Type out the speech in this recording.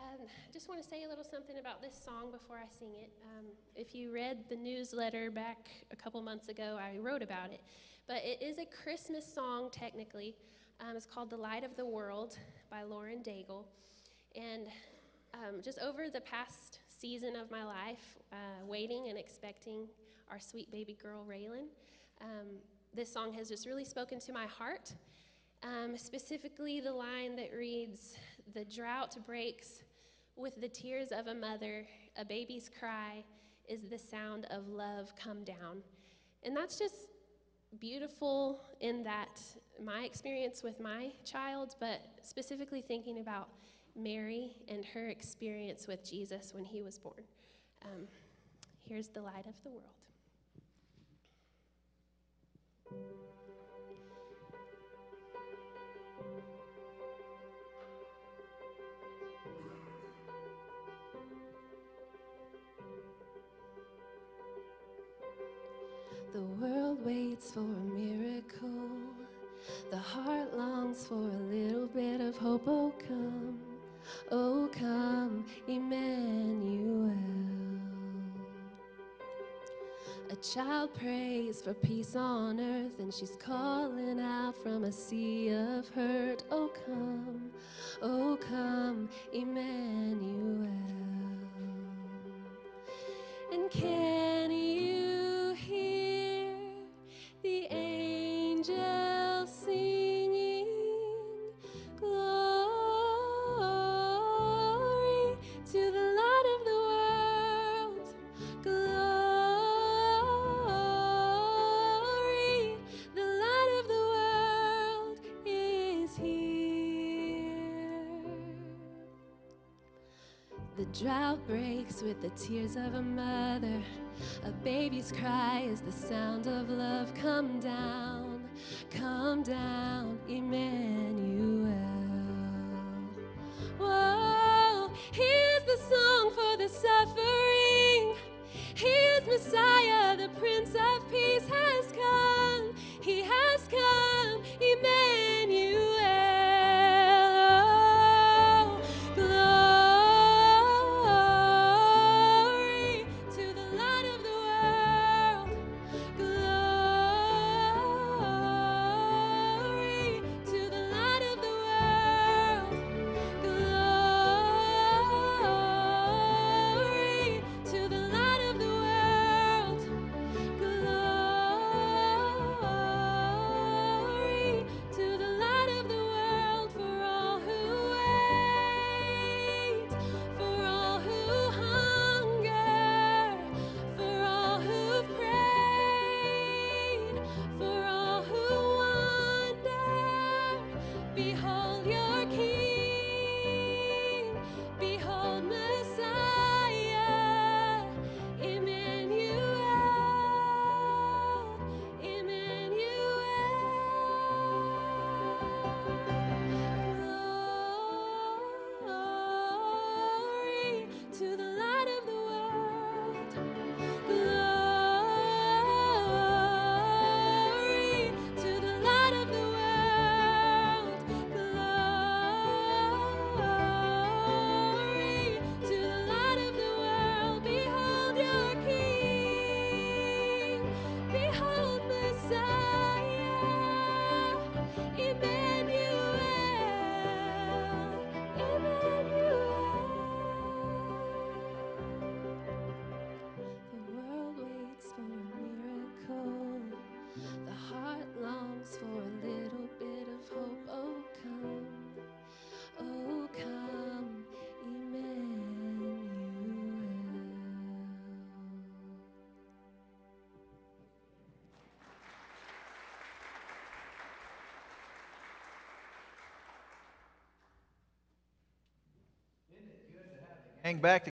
Um, I just want to say a little something about this song before I sing it. Um, if you read the newsletter back a couple months ago, I wrote about it. But it is a Christmas song, technically. Um, it's called The Light of the World by Lauren Daigle. And um, just over the past season of my life, uh, waiting and expecting our sweet baby girl, Raylan, um, this song has just really spoken to my heart. Um, specifically, the line that reads, The drought breaks with the tears of a mother, a baby's cry is the sound of love come down. And that's just beautiful in that my experience with my child, but specifically thinking about Mary and her experience with Jesus when he was born. Um, here's the light of the world. The world waits for a miracle. The heart longs for a little bit of hope. Oh, come, oh, come, Emmanuel. A child prays for peace on earth, and she's calling out from a sea of hurt. Oh, come, oh, come, Emmanuel. The drought breaks with the tears of a mother. A baby's cry is the sound of love. Come down, come down, Emmanuel. Whoa, Hang back